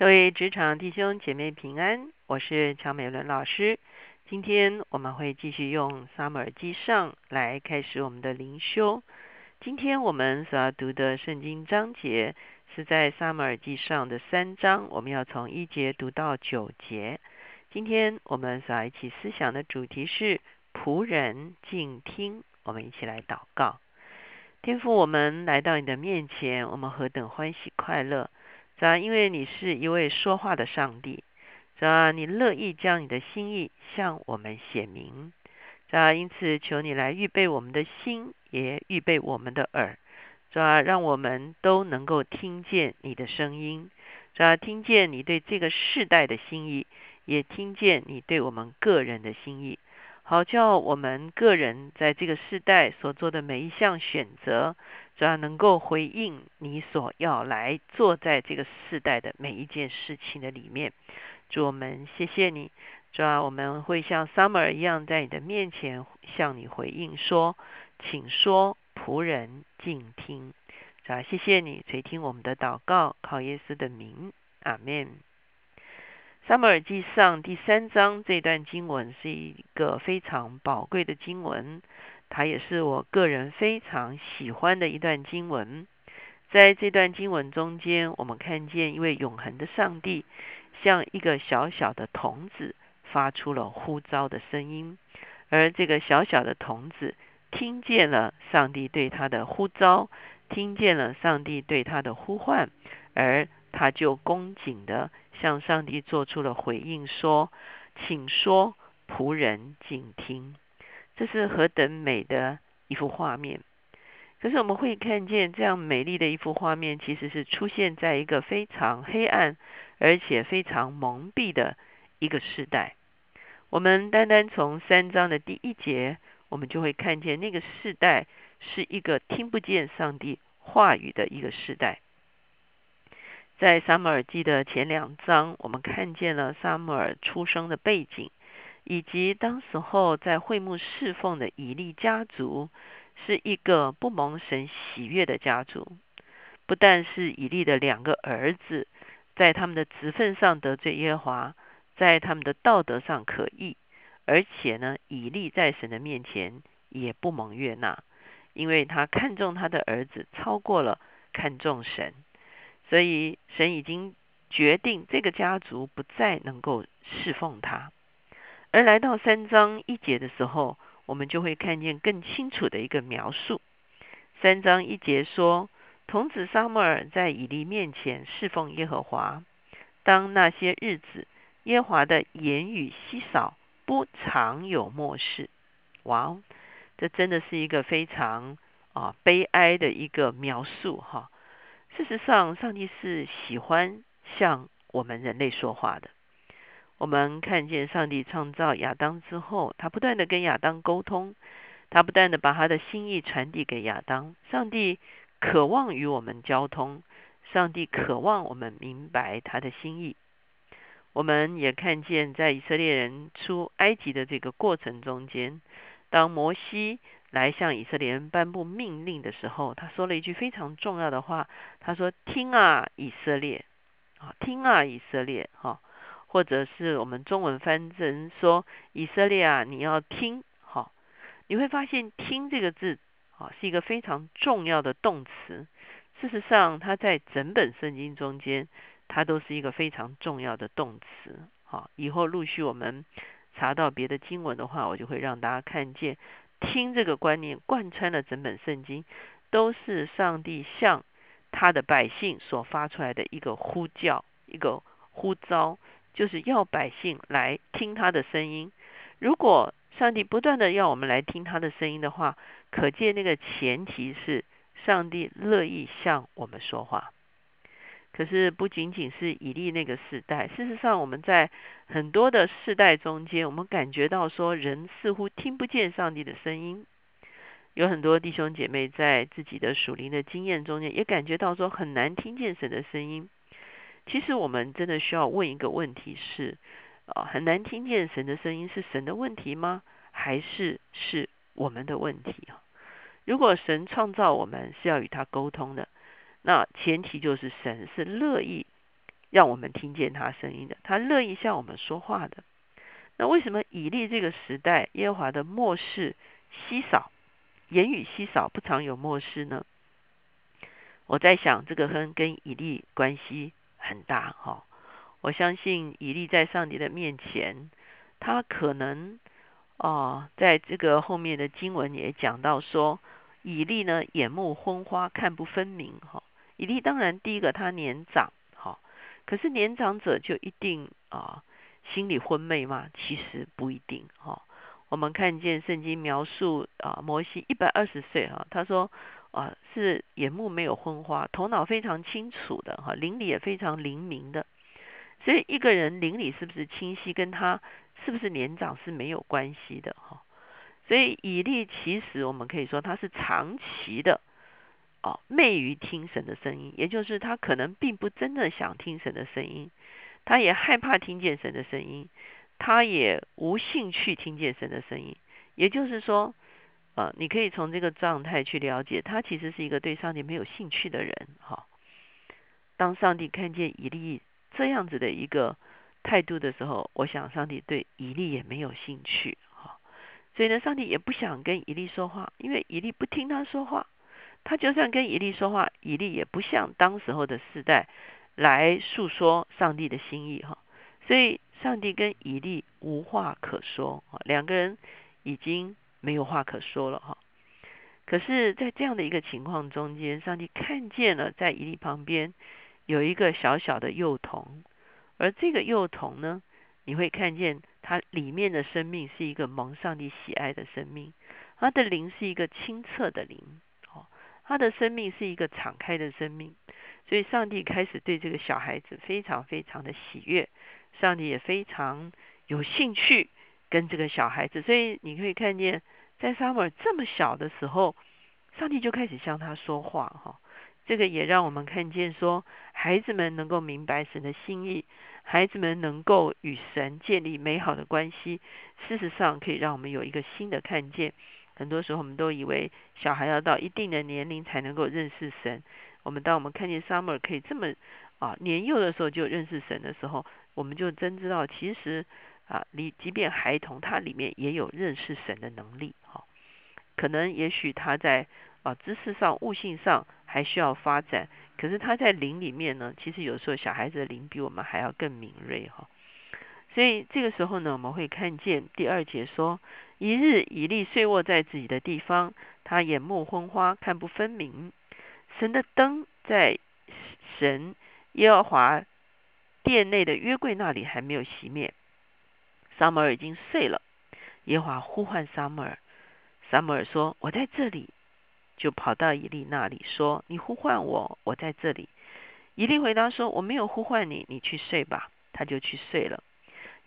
各位职场弟兄姐妹平安，我是乔美伦老师。今天我们会继续用撒母耳记上来开始我们的灵修。今天我们所要读的圣经章节是在撒母耳记上的三章，我们要从一节读到九节。今天我们所要一起思想的主题是仆人静听。我们一起来祷告，天父，我们来到你的面前，我们何等欢喜快乐！主啊，因为你是一位说话的上帝，主啊，你乐意将你的心意向我们显明，主啊，因此求你来预备我们的心，也预备我们的耳，主啊，让我们都能够听见你的声音，主啊，听见你对这个世代的心意，也听见你对我们个人的心意，好叫我们个人在这个世代所做的每一项选择。主要能够回应你所要来做在这个世代的每一件事情的里面，主我们谢谢你，主要我们会像 Summer 一样在你的面前向你回应说，请说，仆人静听。主要谢谢你垂听我们的祷告，靠耶稣的名，阿门。撒母耳记上第三章这段经文是一个非常宝贵的经文。它也是我个人非常喜欢的一段经文。在这段经文中间，我们看见一位永恒的上帝，像一个小小的童子，发出了呼召的声音。而这个小小的童子听见了上帝对他的呼召，听见了上帝对他的呼唤，而他就恭敬的向上帝做出了回应，说：“请说，仆人静听。”这是何等美的一幅画面！可是我们会看见，这样美丽的一幅画面，其实是出现在一个非常黑暗而且非常蒙蔽的一个时代。我们单单从三章的第一节，我们就会看见那个世代是一个听不见上帝话语的一个时代。在撒母耳记的前两章，我们看见了撒母耳出生的背景。以及当时候在会幕侍奉的以利家族，是一个不蒙神喜悦的家族。不但是以利的两个儿子，在他们的职分上得罪耶和华，在他们的道德上可疑，而且呢，以利在神的面前也不蒙悦纳，因为他看中他的儿子超过了看重神，所以神已经决定这个家族不再能够侍奉他。而来到三章一节的时候，我们就会看见更清楚的一个描述。三章一节说：“童子撒母耳在以利面前侍奉耶和华。当那些日子，耶和华的言语稀少，不常有漠视。”哇，这真的是一个非常啊悲哀的一个描述哈。事实上，上帝是喜欢向我们人类说话的。我们看见上帝创造亚当之后，他不断的跟亚当沟通，他不断的把他的心意传递给亚当。上帝渴望与我们交通，上帝渴望我们明白他的心意。我们也看见在以色列人出埃及的这个过程中间，当摩西来向以色列人颁布命令的时候，他说了一句非常重要的话，他说：“听啊，以色列，啊，听啊，以色列，哈。”或者是我们中文翻成说以色列啊，你要听好，你会发现“听”这个字啊是一个非常重要的动词。事实上，它在整本圣经中间，它都是一个非常重要的动词。好，以后陆续我们查到别的经文的话，我就会让大家看见“听”这个观念贯穿了整本圣经，都是上帝向他的百姓所发出来的一个呼叫，一个呼召。就是要百姓来听他的声音。如果上帝不断的要我们来听他的声音的话，可见那个前提是上帝乐意向我们说话。可是不仅仅是以利那个世代，事实上我们在很多的世代中间，我们感觉到说人似乎听不见上帝的声音。有很多弟兄姐妹在自己的属灵的经验中间，也感觉到说很难听见神的声音。其实我们真的需要问一个问题：是啊，很难听见神的声音，是神的问题吗？还是是我们的问题啊？如果神创造我们是要与他沟通的，那前提就是神是乐意让我们听见他声音的，他乐意向我们说话的。那为什么以利这个时代耶和华的漠视稀少，言语稀少，不常有漠视呢？我在想，这个跟跟以利关系很大哈。我相信以利在上帝的面前，他可能哦，在这个后面的经文也讲到说，以利呢眼目昏花，看不分明哈。以利当然第一个他年长。哈可是年长者就一定啊心里昏昧吗？其实不一定哈。我们看见圣经描述啊摩西一百二十岁哈，他说啊是眼目没有昏花，头脑非常清楚的哈，灵里也非常灵明的。所以一个人灵里是不是清晰，跟他是不是年长是没有关系的哈。所以以利其实我们可以说他是长期的。哦，昧于听神的声音，也就是他可能并不真的想听神的声音，他也害怕听见神的声音，他也无兴趣听见神的声音。也就是说，呃，你可以从这个状态去了解，他其实是一个对上帝没有兴趣的人。哈，当上帝看见以利这样子的一个态度的时候，我想上帝对以利也没有兴趣。哈，所以呢，上帝也不想跟以利说话，因为以利不听他说话。他就算跟以利说话，以利也不像当时候的世代来诉说上帝的心意哈，所以上帝跟以利无话可说啊，两个人已经没有话可说了哈。可是，在这样的一个情况中间，上帝看见了在以利旁边有一个小小的幼童，而这个幼童呢，你会看见他里面的生命是一个蒙上帝喜爱的生命，他的灵是一个清澈的灵。他的生命是一个敞开的生命，所以上帝开始对这个小孩子非常非常的喜悦，上帝也非常有兴趣跟这个小孩子。所以你可以看见，在萨姆尔这么小的时候，上帝就开始向他说话。哈，这个也让我们看见说，孩子们能够明白神的心意，孩子们能够与神建立美好的关系，事实上可以让我们有一个新的看见。很多时候，我们都以为小孩要到一定的年龄才能够认识神。我们当我们看见 Summer 可以这么啊年幼的时候就认识神的时候，我们就真知道，其实啊，你即便孩童，他里面也有认识神的能力。哈，可能也许他在啊知识上、悟性上还需要发展，可是他在灵里面呢，其实有时候小孩子的灵比我们还要更敏锐。哈。所以这个时候呢，我们会看见第二节说：一日以利睡卧在自己的地方，他眼目昏花，看不分明。神的灯在神耶和华殿内的约柜那里还没有熄灭。撒母耳已经睡了，耶和华呼唤撒母耳，撒母耳说：“我在这里。”就跑到以利那里说：“你呼唤我，我在这里。”以利回答说：“我没有呼唤你，你去睡吧。”他就去睡了。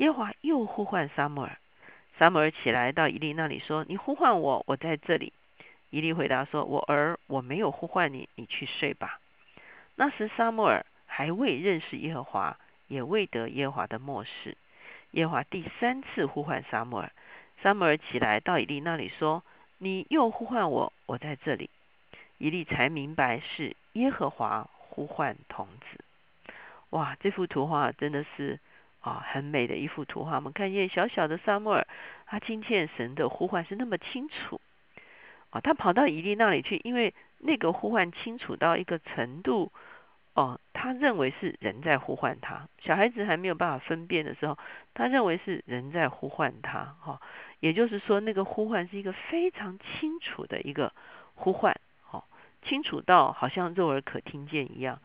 耶和华又呼唤撒母耳，撒母耳起来到以利那里说：“你呼唤我，我在这里。”以利回答说：“我儿，我没有呼唤你，你去睡吧。”那时撒母耳还未认识耶和华，也未得耶和华的漠视。耶和华第三次呼唤撒母耳，撒母耳起来到以利那里说：“你又呼唤我，我在这里。”以利才明白是耶和华呼唤童子。哇，这幅图画真的是。啊，很美的一幅图画。我们看见小小的萨摩尔，他听见神的呼唤是那么清楚。啊，他跑到伊利那里去，因为那个呼唤清楚到一个程度，哦，他认为是人在呼唤他。小孩子还没有办法分辨的时候，他认为是人在呼唤他。哈，也就是说，那个呼唤是一个非常清楚的一个呼唤。哦，清楚到好像肉耳可听见一样。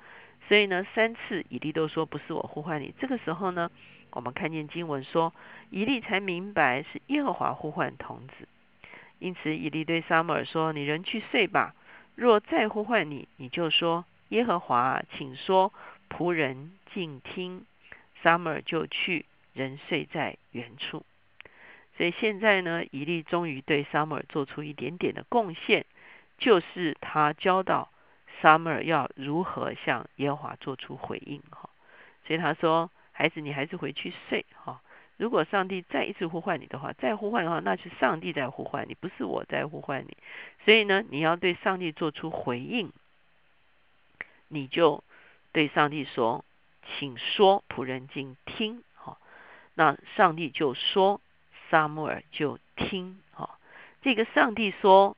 所以呢，三次以利都说不是我呼唤你。这个时候呢，我们看见经文说，以利才明白是耶和华呼唤童子。因此，以利对撒母耳说：“你人去睡吧。若再呼唤你，你就说耶和华，请说，仆人静听。”撒母耳就去，人睡在原处。所以现在呢，以利终于对撒母耳做出一点点的贡献，就是他教导。Summer 要如何向耶和华做出回应？哈，所以他说：“孩子，你还是回去睡。哈，如果上帝再一次呼唤你的话，再呼唤的话，那是上帝在呼唤你，不是我在呼唤你。所以呢，你要对上帝做出回应，你就对上帝说：请说，仆人静听。好，那上帝就说，撒母耳就听。哈，这个上帝说，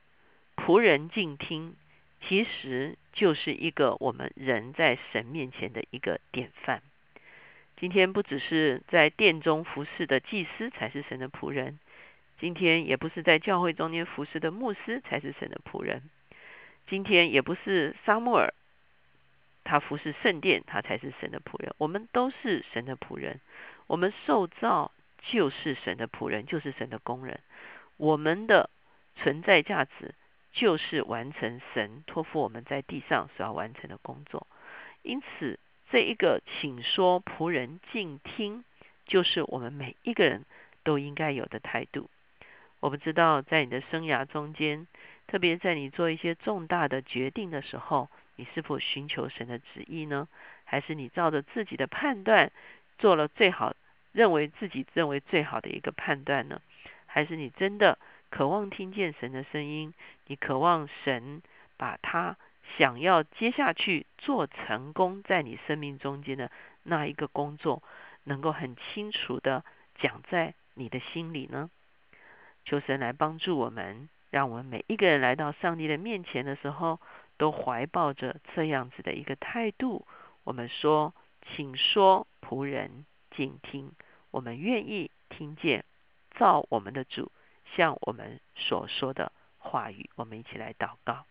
仆人静听，其实就是一个我们人在神面前的一个典范。今天不只是在殿中服侍的祭司才是神的仆人，今天也不是在教会中间服侍的牧师才是神的仆人，今天也不是撒母耳。他服侍圣殿，他才是神的仆人。我们都是神的仆人，我们受造就是神的仆人，就是神的工人。我们的存在价值就是完成神托付我们在地上所要完成的工作。因此，这一个请说仆人静听，就是我们每一个人都应该有的态度。我不知道在你的生涯中间，特别在你做一些重大的决定的时候。你是否寻求神的旨意呢？还是你照着自己的判断做了最好，认为自己认为最好的一个判断呢？还是你真的渴望听见神的声音？你渴望神把他想要接下去做成功在你生命中间的那一个工作，能够很清楚的讲在你的心里呢？求神来帮助我们，让我们每一个人来到上帝的面前的时候。都怀抱着这样子的一个态度，我们说，请说，仆人静听，我们愿意听见，造我们的主向我们所说的话语，我们一起来祷告。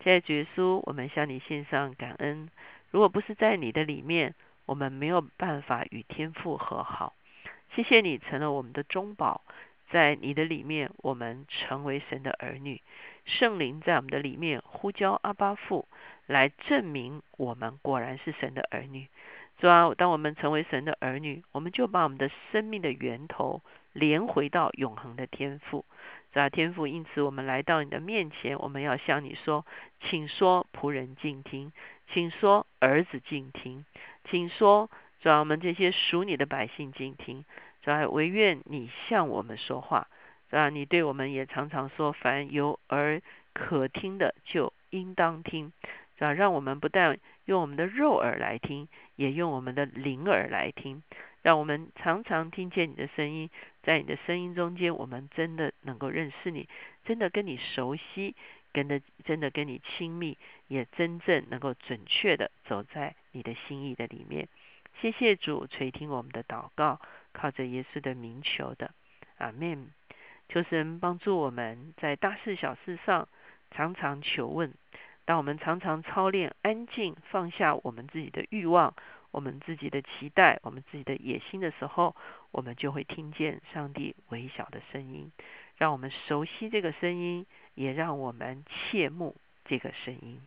在主耶稣，我们向你献上感恩。如果不是在你的里面，我们没有办法与天父和好。谢谢你成了我们的中保，在你的里面，我们成为神的儿女。圣灵在我们的里面呼叫阿巴父，来证明我们果然是神的儿女。主啊，当我们成为神的儿女，我们就把我们的生命的源头连回到永恒的天赋。主啊，天赋，因此我们来到你的面前，我们要向你说，请说仆人静听，请说儿子静听，请说主啊，我们这些属你的百姓静听。主啊，唯愿你向我们说话。啊，你对我们也常常说，凡有耳可听的，就应当听。啊，让我们不但用我们的肉耳来听，也用我们的灵耳来听。让我们常常听见你的声音，在你的声音中间，我们真的能够认识你，真的跟你熟悉，跟的真的跟你亲密，也真正能够准确的走在你的心意的里面。谢谢主垂听我们的祷告，靠着耶稣的名求的，阿门。求神帮助我们在大事小事上常常求问。当我们常常操练安静，放下我们自己的欲望、我们自己的期待、我们自己的野心的时候，我们就会听见上帝微小的声音。让我们熟悉这个声音，也让我们切慕这个声音。